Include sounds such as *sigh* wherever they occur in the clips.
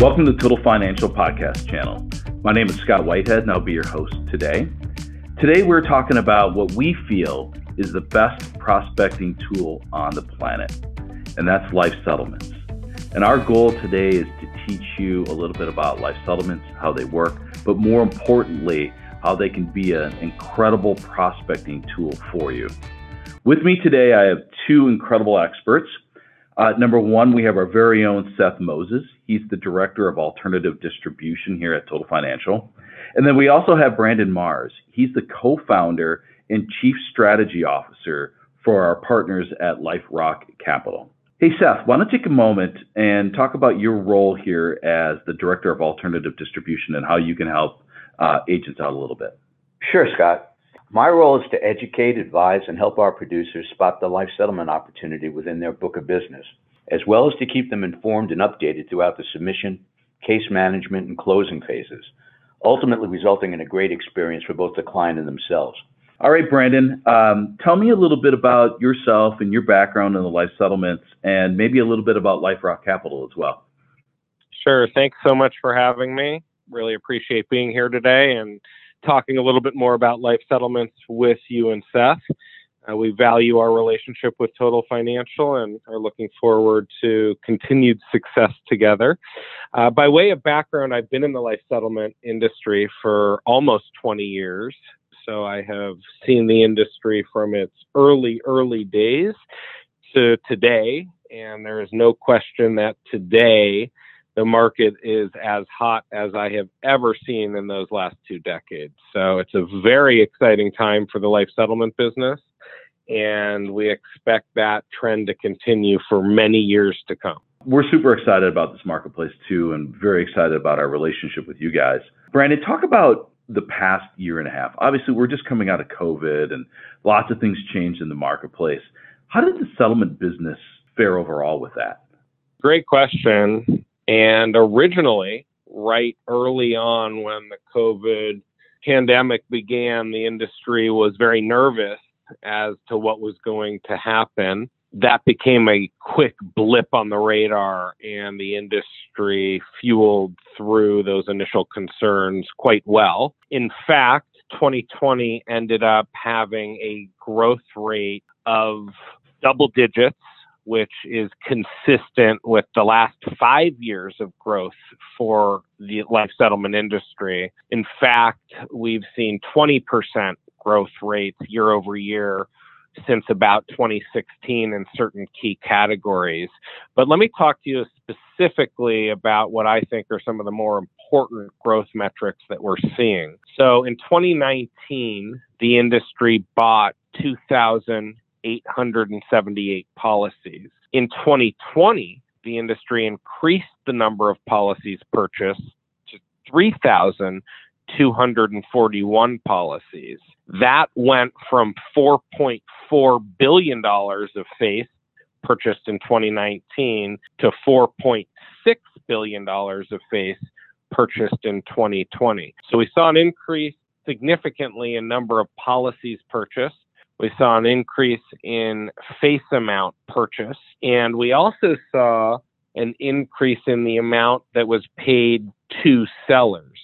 Welcome to Total Financial Podcast channel. My name is Scott Whitehead, and I'll be your host today. Today, we're talking about what we feel is the best prospecting tool on the planet, and that's life settlements. And our goal today is to teach you a little bit about life settlements, how they work, but more importantly, how they can be an incredible prospecting tool for you. With me today, I have two incredible experts. Uh, number one, we have our very own Seth Moses. He's the director of alternative distribution here at Total Financial. And then we also have Brandon Mars. He's the co founder and chief strategy officer for our partners at LifeRock Capital. Hey, Seth, why don't you take a moment and talk about your role here as the director of alternative distribution and how you can help uh, agents out a little bit? Sure, Scott. My role is to educate, advise, and help our producers spot the life settlement opportunity within their book of business, as well as to keep them informed and updated throughout the submission, case management, and closing phases, ultimately resulting in a great experience for both the client and themselves. All right, Brandon, um, tell me a little bit about yourself and your background in the life settlements, and maybe a little bit about LifeRock Capital as well. Sure. Thanks so much for having me. Really appreciate being here today and talking a little bit more about life settlements with you and Seth. Uh, we value our relationship with Total Financial and are looking forward to continued success together. Uh, by way of background, I've been in the life settlement industry for almost 20 years. So I have seen the industry from its early, early days to today. And there is no question that today the market is as hot as I have ever seen in those last two decades. So it's a very exciting time for the life settlement business, and we expect that trend to continue for many years to come. We're super excited about this marketplace too, and very excited about our relationship with you guys. Brandon, talk about the past year and a half. Obviously, we're just coming out of COVID, and lots of things changed in the marketplace. How did the settlement business fare overall with that? Great question. And originally, right early on when the COVID pandemic began, the industry was very nervous as to what was going to happen. That became a quick blip on the radar, and the industry fueled through those initial concerns quite well. In fact, 2020 ended up having a growth rate of double digits which is consistent with the last five years of growth for the life settlement industry. In fact, we've seen 20% growth rates year over year since about 2016 in certain key categories. But let me talk to you specifically about what I think are some of the more important growth metrics that we're seeing. So in 2019, the industry bought 2,878 policies. In 2020, the industry increased the number of policies purchased to 3,241 policies. That went from $4.4 billion of face purchased in 2019 to $4.6 billion of face purchased in 2020. So we saw an increase significantly in number of policies purchased we saw an increase in face amount purchase, and we also saw an increase in the amount that was paid to sellers.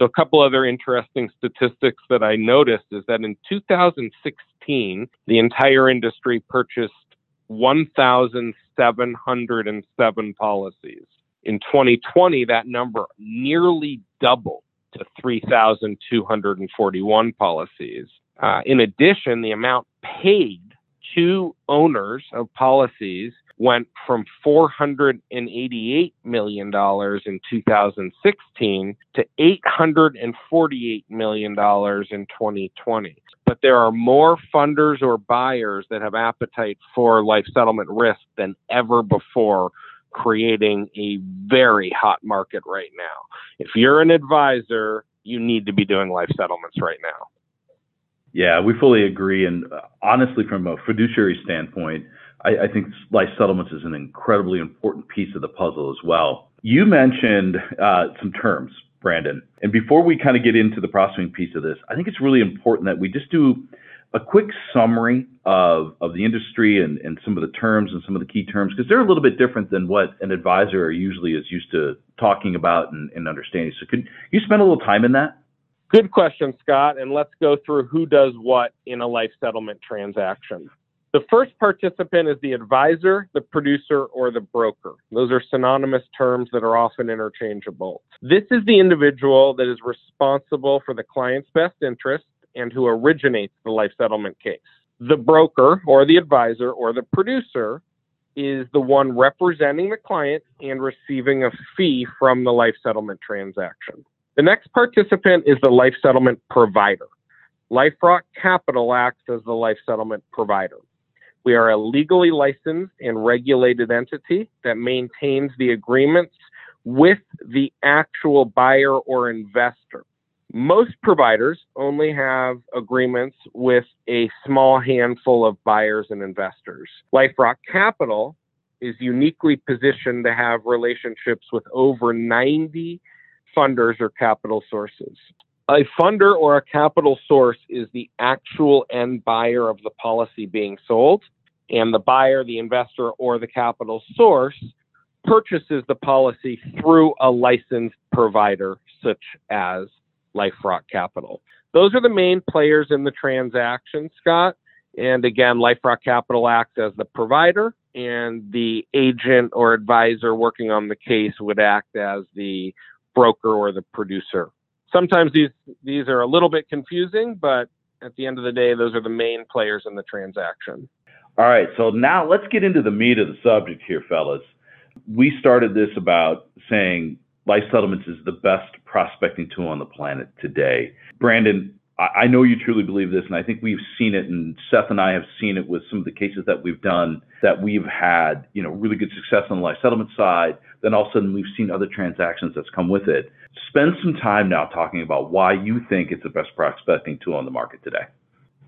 So, a couple other interesting statistics that I noticed is that in 2016, the entire industry purchased 1,707 policies. In 2020, that number nearly doubled to 3,241 policies. Uh, in addition, the amount paid to owners of policies went from $488 million in 2016 to $848 million in 2020. But there are more funders or buyers that have appetite for life settlement risk than ever before, creating a very hot market right now. If you're an advisor, you need to be doing life settlements right now. Yeah, we fully agree. And uh, honestly, from a fiduciary standpoint, I, I, think life settlements is an incredibly important piece of the puzzle as well. You mentioned uh, some terms, Brandon. And before we kind of get into the processing piece of this, I think it's really important that we just do a quick summary of, of the industry and, and some of the terms and some of the key terms? Because they're a little bit different than what an advisor usually is used to talking about and, and understanding. So, could you spend a little time in that? Good question, Scott. And let's go through who does what in a life settlement transaction. The first participant is the advisor, the producer, or the broker. Those are synonymous terms that are often interchangeable. This is the individual that is responsible for the client's best interest and who originates the life settlement case. The broker or the advisor or the producer is the one representing the client and receiving a fee from the life settlement transaction. The next participant is the life settlement provider. LifeRock Capital acts as the life settlement provider. We are a legally licensed and regulated entity that maintains the agreements with the actual buyer or investor. Most providers only have agreements with a small handful of buyers and investors. LifeRock Capital is uniquely positioned to have relationships with over 90 funders or capital sources. A funder or a capital source is the actual end buyer of the policy being sold, and the buyer, the investor, or the capital source purchases the policy through a licensed provider such as LifeRock Capital. Those are the main players in the transaction, Scott. And again, LifeRock Capital acts as the provider, and the agent or advisor working on the case would act as the broker or the producer sometimes these these are a little bit confusing, but at the end of the day, those are the main players in the transaction. All right, so now let's get into the meat of the subject here, fellas. We started this about saying life settlements is the best prospecting tool on the planet today. Brandon, I know you truly believe this, and I think we've seen it, and Seth and I have seen it with some of the cases that we've done that we've had, you know, really good success on the life settlement side. Then all of a sudden we've seen other transactions that's come with it. Spend some time now talking about why you think it's the best prospecting tool on the market today.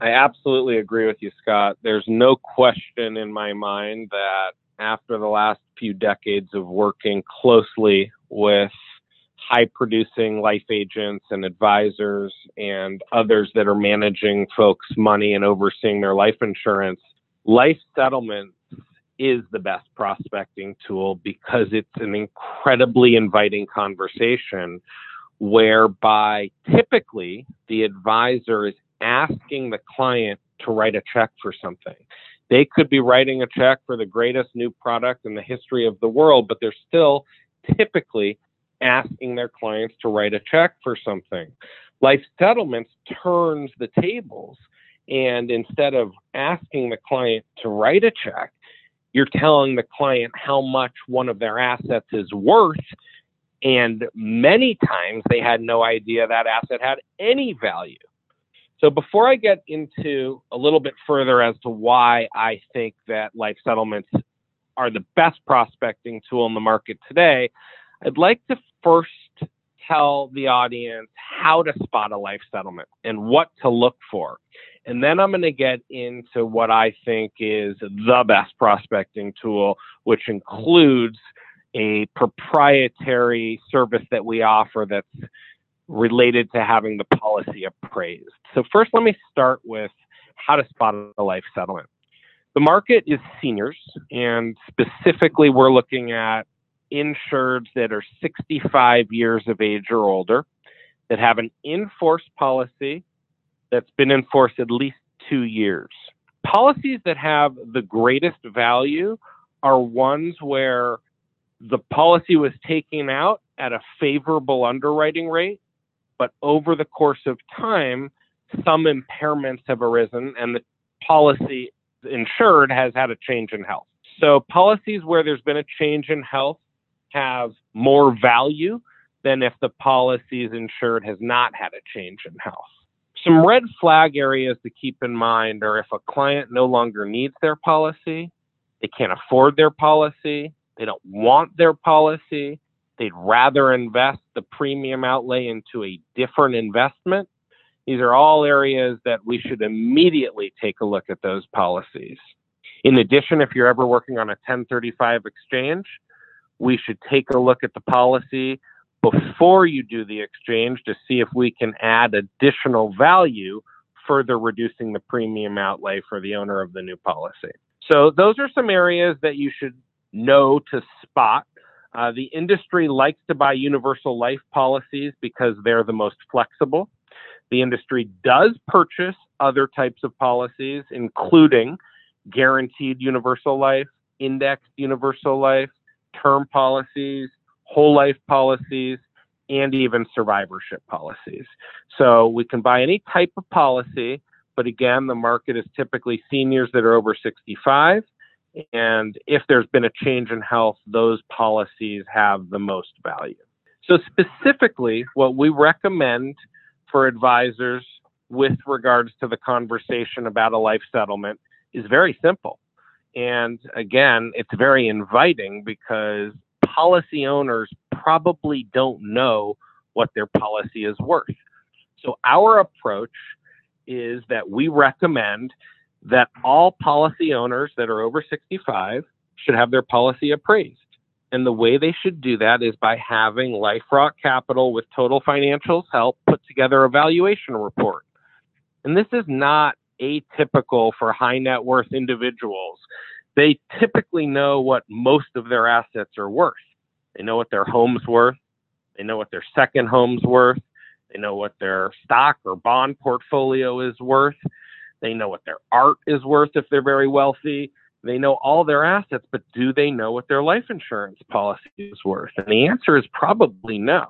I absolutely agree with you, Scott. There's no question in my mind that after the last few decades of working closely with high producing life agents and advisors and others that are managing folks' money and overseeing their life insurance, life settlements is the best prospecting tool because it's an incredibly inviting conversation whereby typically the advisor is asking the client to write a check for something. They could be writing a check for the greatest new product in the history of the world, but they're still typically asking their clients to write a check for something. Life settlements turns the tables. And instead of asking the client to write a check, you're telling the client how much one of their assets is worth. And many times they had no idea that asset had any value. So before I get into a little bit further as to why I think that life settlements are the best prospecting tool in the market today, I'd like to first tell the audience how to spot a life settlement and what to look for. And then I'm going to get into what I think is the best prospecting tool, which includes a proprietary service that we offer that's related to having the policy appraised. So, first, let me start with how to spot a life settlement. The market is seniors, and specifically, we're looking at insureds that are 65 years of age or older that have an in force policy that's been in force at least two years. Policies that have the greatest value are ones where the policy was taken out at a favorable underwriting rate, but over the course of time, some impairments have arisen and the policy insured has had a change in health. So, policies where there's been a change in health have more value than if the policies insured has not had a change in health. Some red flag areas to keep in mind are if a client no longer needs their policy, they can't afford their policy, they don't want their policy, they'd rather invest the premium outlay into a different investment. These are all areas that we should immediately take a look at those policies. In addition, if you're ever working on a 1035 exchange, we should take a look at the policy before you do the exchange to see if we can add additional value further reducing the premium outlay for the owner of the new policy. So, those are some areas that you should know to spot. Uh, the industry likes to buy universal life policies because they're the most flexible. The industry does purchase other types of policies, including guaranteed universal life, indexed universal life, term policies, whole life policies, and even survivorship policies. So we can buy any type of policy, but again, the market is typically seniors that are over 65. And if there's been a change in health, those policies have the most value. So, specifically, what we recommend for advisors with regards to the conversation about a life settlement is very simple. And again, it's very inviting because policy owners probably don't know what their policy is worth. So, our approach is that we recommend that all policy owners that are over 65 should have their policy appraised. And the way they should do that is by having LifeRock Capital with Total Financials help put together a valuation report. And this is not atypical for high net worth individuals. They typically know what most of their assets are worth. They know what their home's worth. They know what their second home's worth. They know what their stock or bond portfolio is worth. They know what their art is worth if they're very wealthy. They know all their assets, but do they know what their life insurance policy is worth? And the answer is probably no.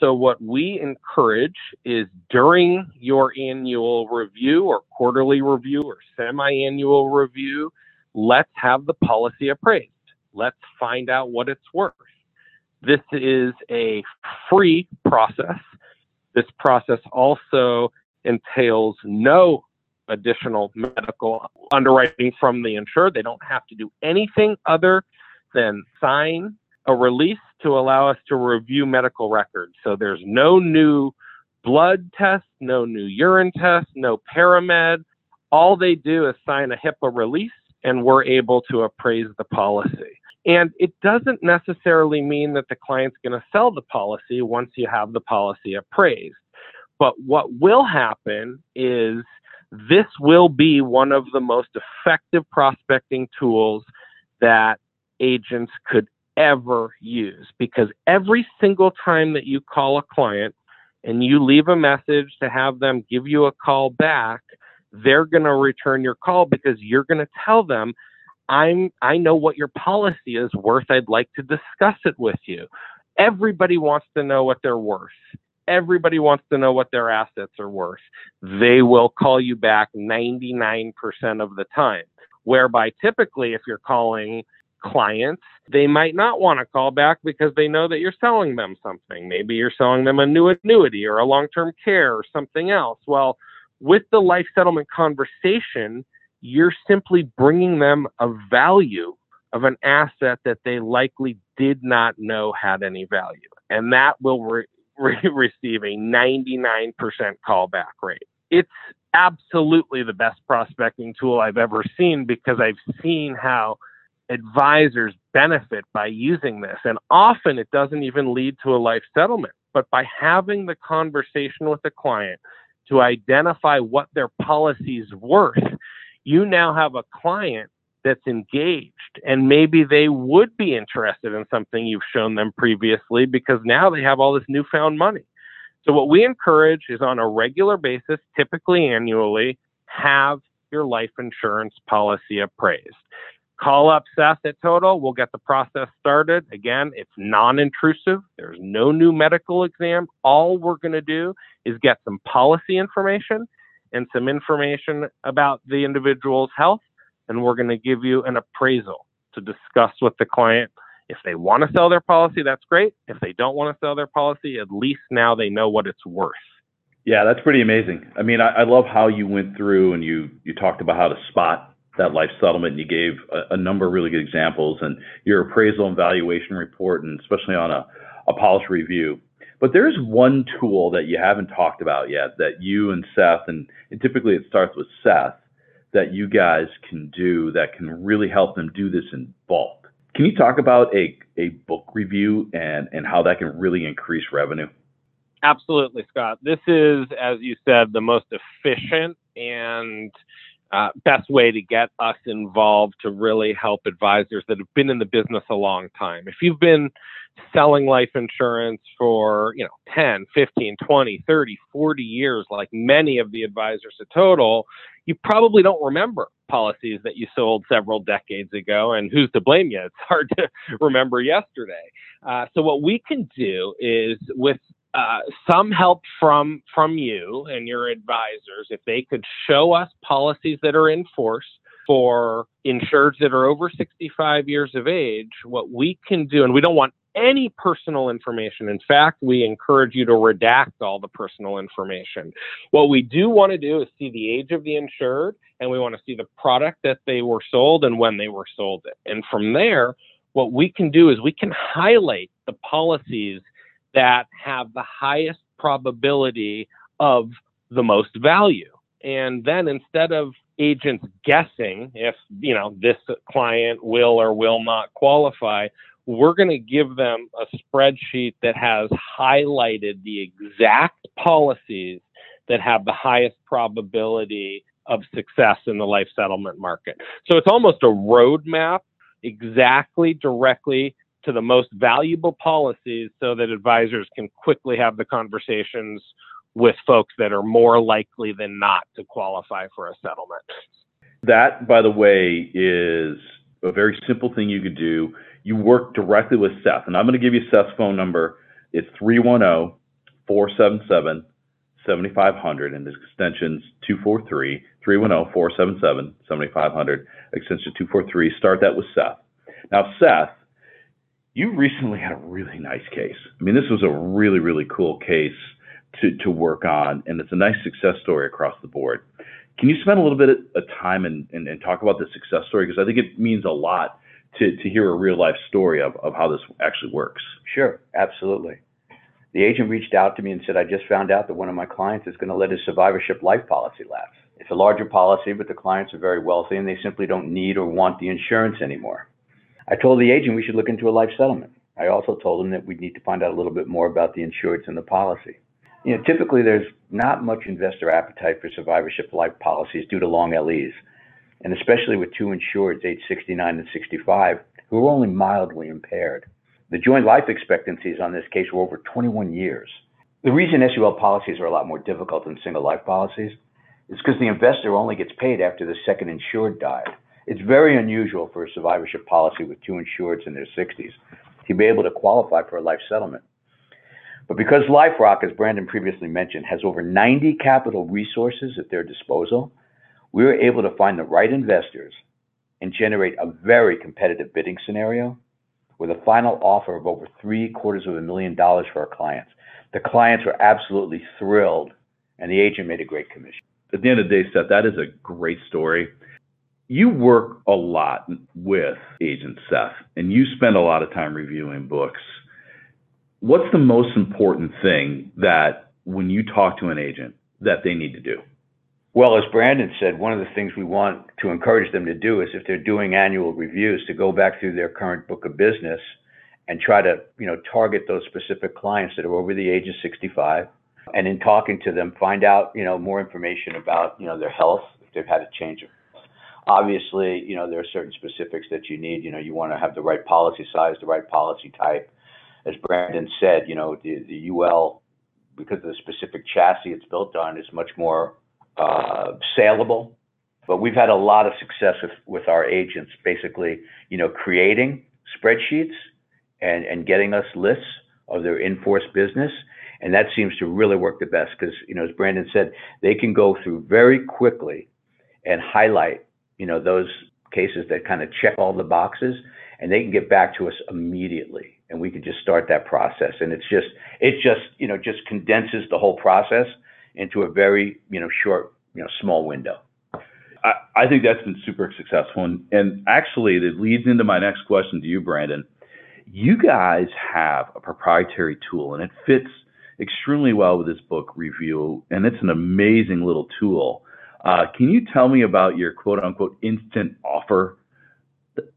So, what we encourage is during your annual review or quarterly review or semi annual review, let's have the policy appraised. Let's find out what it's worth. This is a free process. This process also entails no additional medical underwriting from the insured. They don't have to do anything other than sign a release to allow us to review medical records. So there's no new blood test, no new urine test, no paramed. All they do is sign a HIPAA release and we're able to appraise the policy. And it doesn't necessarily mean that the client's going to sell the policy once you have the policy appraised. But what will happen is this will be one of the most effective prospecting tools that agents could ever use because every single time that you call a client and you leave a message to have them give you a call back, they're going to return your call because you're going to tell them, I'm I know what your policy is worth. I'd like to discuss it with you. Everybody wants to know what they're worth everybody wants to know what their assets are worth. They will call you back 99% of the time. Whereby typically, if you're calling clients, they might not want to call back because they know that you're selling them something. Maybe you're selling them a new annuity or a long term care or something else. Well, with the life settlement conversation, you're simply bringing them a value of an asset that they likely did not know had any value. And that will re- *laughs* re- receive a 99% callback rate. It's absolutely the best prospecting tool I've ever seen because I've seen how advisors benefit by using this. And often it doesn't even lead to a life settlement, but by having the conversation with the client to identify what their policy is worth, you now have a client that's engaged and maybe they would be interested in something you've shown them previously because now they have all this newfound money. So what we encourage is on a regular basis, typically annually, have your life insurance policy appraised. Call up Seth at Total. We'll get the process started. Again, it's non intrusive. There's no new medical exam. All we're going to do is get some policy information and some information about the individual's health and we're going to give you an appraisal to discuss with the client. If they want to sell their policy, that's great. If they don't want to sell their policy, at least now they know what it's worth. Yeah, that's pretty amazing. I mean, I, I love how you went through and you you talked about how to spot that life settlement. You gave a, number of really good examples and your appraisal and valuation report, and especially on a, a policy review. But there's one tool that you haven't talked about yet that you and Seth, and, and typically it starts with Seth, that you guys can do that can really help them do this in bulk. Can you talk about a, a book review and, and how that can really increase revenue? Absolutely, Scott. This is, as you said, the most efficient and uh, best way to get us involved to really help advisors that have been in the business a long time. If you've been selling life insurance for, you know, 10, 15, 20, 30, 40 years, like many of the advisors at Total, you probably don't remember policies that you sold several decades ago. And who's to blame you? It's hard to *laughs* remember yesterday. Uh, so what we can do is with uh, some help from from you and your advisors if they could show us policies that are in force for insureds that are over 65 years of age what we can do and we don't want any personal information. In fact we encourage you to redact all the personal information. What we do want to do is see the age of the insured and we want to see the product that they were sold and when they were sold it. And from there what we can do is we can highlight the policies that have the highest probability of the most value. And then instead of agents guessing if, you know, this client will or will not qualify, we're going to give them a spreadsheet that has highlighted the exact policies that have the highest probability of success in the life settlement market. So it's almost a roadmap exactly directly to the most valuable policies so that advisors can quickly have the conversations with folks that are more likely than not to qualify for a settlement. That, by the way, is a very simple thing you could do. You work directly with Seth, and I'm going to give you Seth's phone number. It's 310 477 7500, and his extension's 243 310 477 7500, extension 243. Start that with Seth. Now, Seth you recently had a really nice case. I mean, this was a really, really cool case to, to work on, and it's a nice success story across the board. Can you spend a little bit of time and, and, and talk about the success story? Because I think it means a lot to, to hear a real life story of, of how this actually works. Sure, absolutely. The agent reached out to me and said, I just found out that one of my clients is going to let his survivorship life policy lapse. It's a larger policy, but the clients are very wealthy and they simply don't need or want the insurance anymore. I told the agent we should look into a life settlement. I also told him that we'd need to find out a little bit more about the insurance and the policy. You know, typically there's not much investor appetite for survivorship life policies due to long LEs, and especially with two insureds age 69 and 65 who are only mildly impaired. The joint life expectancies on this case were over 21 years. The reason SUL policies are a lot more difficult than single life policies is because the investor only gets paid after the second insured died. It's very unusual for a survivorship policy with two insureds in their 60s to be able to qualify for a life settlement. But because LifeRock, as Brandon previously mentioned, has over 90 capital resources at their disposal, we were able to find the right investors and generate a very competitive bidding scenario with a final offer of over three quarters of a million dollars for our clients. The clients were absolutely thrilled, and the agent made a great commission. At the end of the day, Seth, that is a great story you work a lot with Agent Seth, and you spend a lot of time reviewing books. What's the most important thing that when you talk to an agent that they need to do? Well, as Brandon said, one of the things we want to encourage them to do is if they're doing annual reviews, to go back through their current book of business and try to, you know, target those specific clients that are over the age of 65. And in talking to them, find out, you know, more information about, you know, their health, if they've had a change of Obviously, you know, there are certain specifics that you need. You know, you want to have the right policy size, the right policy type. As Brandon said, you know, the, the UL, because of the specific chassis it's built on, is much more uh, saleable. But we've had a lot of success with, with our agents, basically, you know, creating spreadsheets and, and getting us lists of their in-force business. And that seems to really work the best because, you know, as Brandon said, they can go through very quickly and highlight you know, those cases that kind of check all the boxes and they can get back to us immediately and we can just start that process. And it's just, it just, you know, just condenses the whole process into a very, you know, short, you know, small window. I, think that's been super successful. And, and actually, it leads into my next question to you, Brandon. You guys have a proprietary tool and it fits extremely well with this book review. And it's an amazing little tool Uh, can you tell me about your quote unquote instant offer?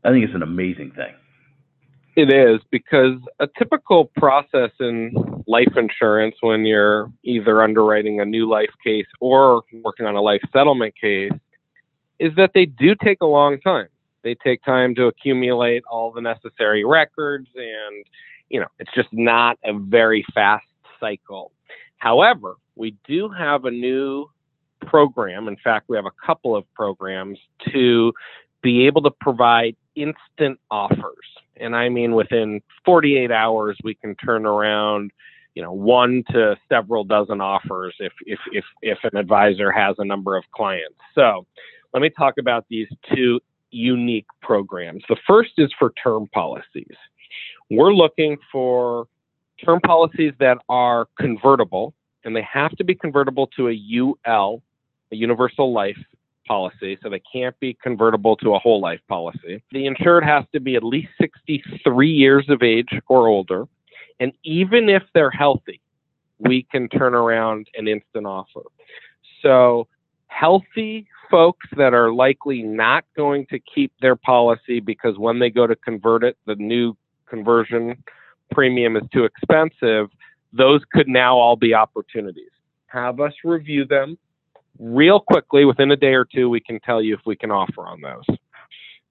I think it's an amazing thing. It is because a typical process in life insurance when you're either underwriting a new life case or working on a life settlement case is that they do take a long time. They take time to accumulate all the necessary records and you know, it's just not a very fast cycle. However, we do have a new program. In fact, we have a couple of programs to be able to provide instant offers. And I mean, within 48 hours, we can turn around, you know, one to several dozen offers if, if, if, if an advisor has a number of clients. So let me talk about these two unique programs. The first is for term policies. We're looking for term policies that are convertible, and they have to be convertible to a UL, a universal life policy, so they can't be convertible to a whole life policy. The insured has to be at least 63 years of age or older. And even if they're healthy, we can turn around an instant offer. So, healthy folks that are likely not going to keep their policy because when they go to convert it, the new conversion premium is too expensive, those could now all be opportunities. Have us review them real quickly within a day or two. We can tell you if we can offer on those.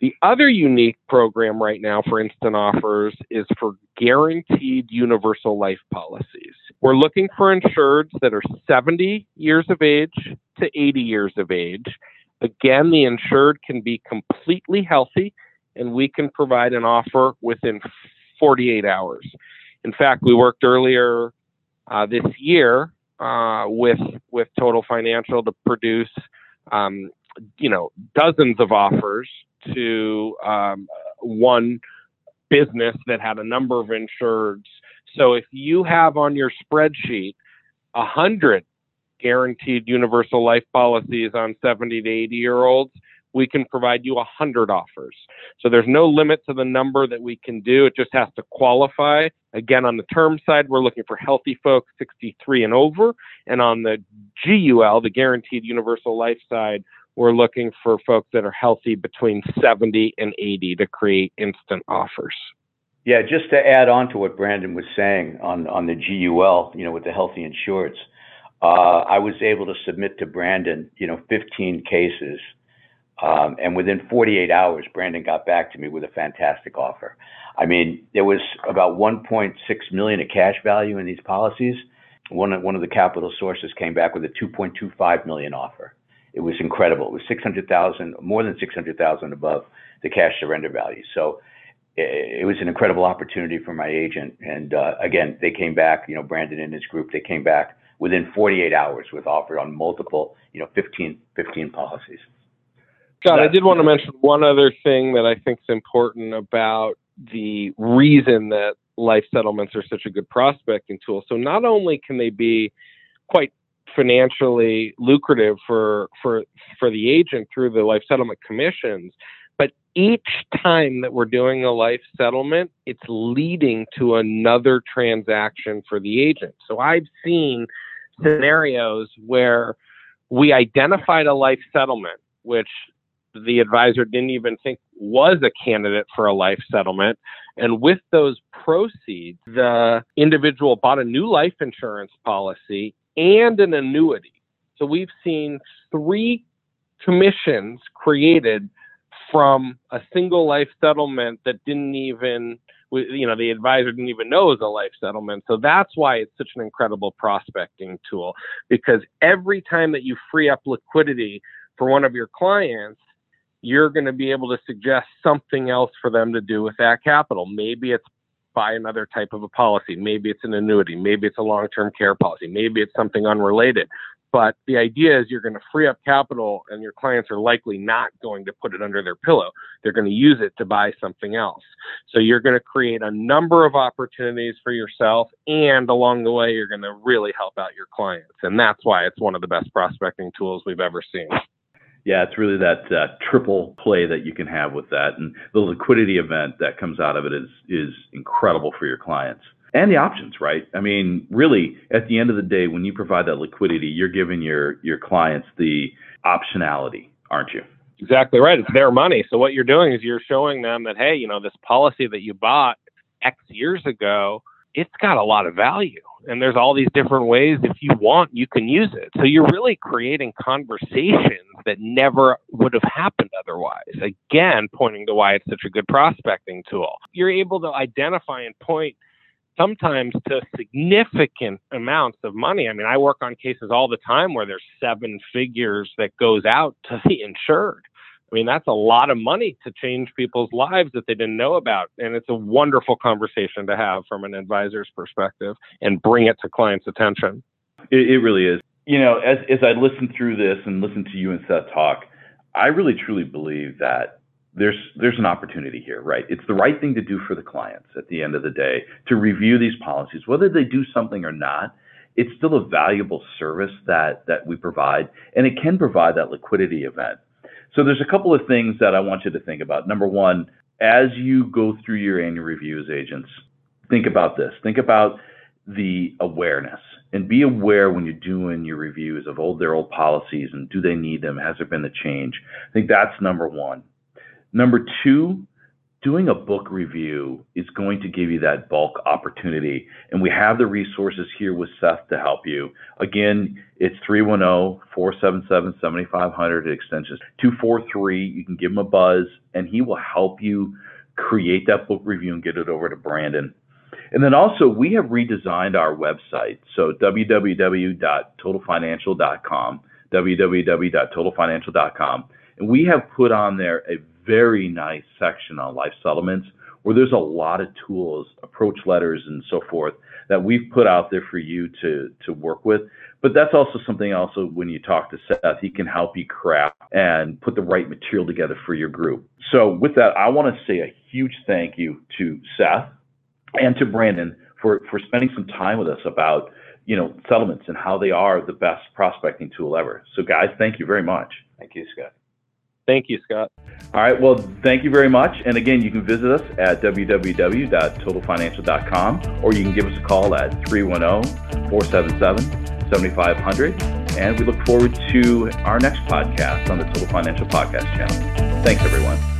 The other unique program right now for instant offers is for guaranteed universal life policies. We're looking for insureds that are 70 years of age to 80 years of age. Again, the insured can be completely healthy and we can provide an offer within 48 hours. In fact, we worked earlier uh, this year uh, with with Total Financial to produce, um, you know, dozens of offers to um, one business that had a number of insureds. So if you have on your spreadsheet a hundred guaranteed universal life policies on 70 to 80 year olds, we can provide you 100 offers. So there's no limit to the number that we can do. It just has to qualify. Again, on the term side, we're looking for healthy folks 63 and over. And on the GUL, the guaranteed universal life side, we're looking for folks that are healthy between 70 and 80 to create instant offers. Yeah, just to add on to what Brandon was saying on, on the GUL, you know, with the healthy insurance, uh, I was able to submit to Brandon, you know, 15 cases um, and within 48 hours, Brandon got back to me with a fantastic offer. I mean, there was about 1.6 million of cash value in these policies. One of, one of the capital sources came back with a 2.25 million offer. It was incredible. It was 600,000, more than 600,000 above the cash surrender value. So it, it was an incredible opportunity for my agent. And uh, again, they came back. You know, Brandon and his group, they came back within 48 hours with offer on multiple, you know, 15, 15 policies. Scott, I did want to mention one other thing that I think is important about the reason that life settlements are such a good prospecting tool. So not only can they be quite financially lucrative for for for the agent through the life settlement commissions, but each time that we're doing a life settlement, it's leading to another transaction for the agent. So I've seen scenarios where we identified a life settlement, which the advisor didn't even think was a candidate for a life settlement. And with those proceeds, the individual bought a new life insurance policy and an annuity. So we've seen three commissions created from a single life settlement that didn't even you know the advisor didn't even know it was a life settlement so that's why it's such an incredible prospecting tool because every time that you free up liquidity for one of your clients you're going to be able to suggest something else for them to do with that capital. Maybe it's buy another type of a policy. Maybe it's an annuity. Maybe it's a long term care policy. Maybe it's something unrelated. But the idea is you're going to free up capital, and your clients are likely not going to put it under their pillow. They're going to use it to buy something else. So you're going to create a number of opportunities for yourself, and along the way, you're going to really help out your clients. And that's why it's one of the best prospecting tools we've ever seen yeah, it's really that uh, triple play that you can have with that, and the liquidity event that comes out of it is is incredible for your clients and the options, right? I mean, really, at the end of the day, when you provide that liquidity, you're giving your your clients the optionality, aren't you? Exactly right. It's their money. So what you're doing is you're showing them that hey, you know, this policy that you bought X years ago, it's got a lot of value. And there's all these different ways, if you want, you can use it. So you're really creating conversations that never would have happened otherwise. Again, pointing to why it's such a good prospecting tool. You're able to identify and point sometimes to significant amounts of money. I mean, I work on cases all the time where there's seven figures that goes out to the insured. I mean, that's a lot of money to change people's lives that they didn't know about. And it's a wonderful conversation to have from an advisor's perspective and bring it to clients' attention. It, it really is. You know, as, as I listen through this and listen to you and Seth talk, I really truly believe that there's there's an opportunity here, right? It's the right thing to do for the clients at the end of the day to review these policies, whether they do something or not. It's still a valuable service that that we provide, and it can provide that liquidity event so there's a couple of things that I want you to think about. Number one, as you go through your annual reviews, agents, think about this. Think about the awareness and be aware when you're doing your reviews of old their old policies and do they need them? Has there been a change? I think that's number one. Number two, doing a book review is going to give you that bulk opportunity. And we have the resources here with Seth to help you. Again, it's 310 477 7500 extensions 243. You can give him a buzz and he will help you create that book review and get it over to Brandon. And then also, we have redesigned our website. So, www.totalfinancial.com, www.totalfinancial.com. And we have put on there a very nice section on life settlements where there's a lot of tools, approach letters, and so forth that we've put out there for you to to work with. But that's also something also when you talk to Seth, he can help you craft and put the right material together for your group. So with that, I want to say a huge thank you to Seth and to Brandon for for spending some time with us about you know settlements and how they are the best prospecting tool ever. So guys, thank you very much. Thank you, Scott. Thank you, Scott. All right. Well, thank you very much. And again, you can visit us at www.totalfinancial.com or you can give us a call at 310 477 7500. And we look forward to our next podcast on the Total Financial Podcast channel. Thanks, everyone.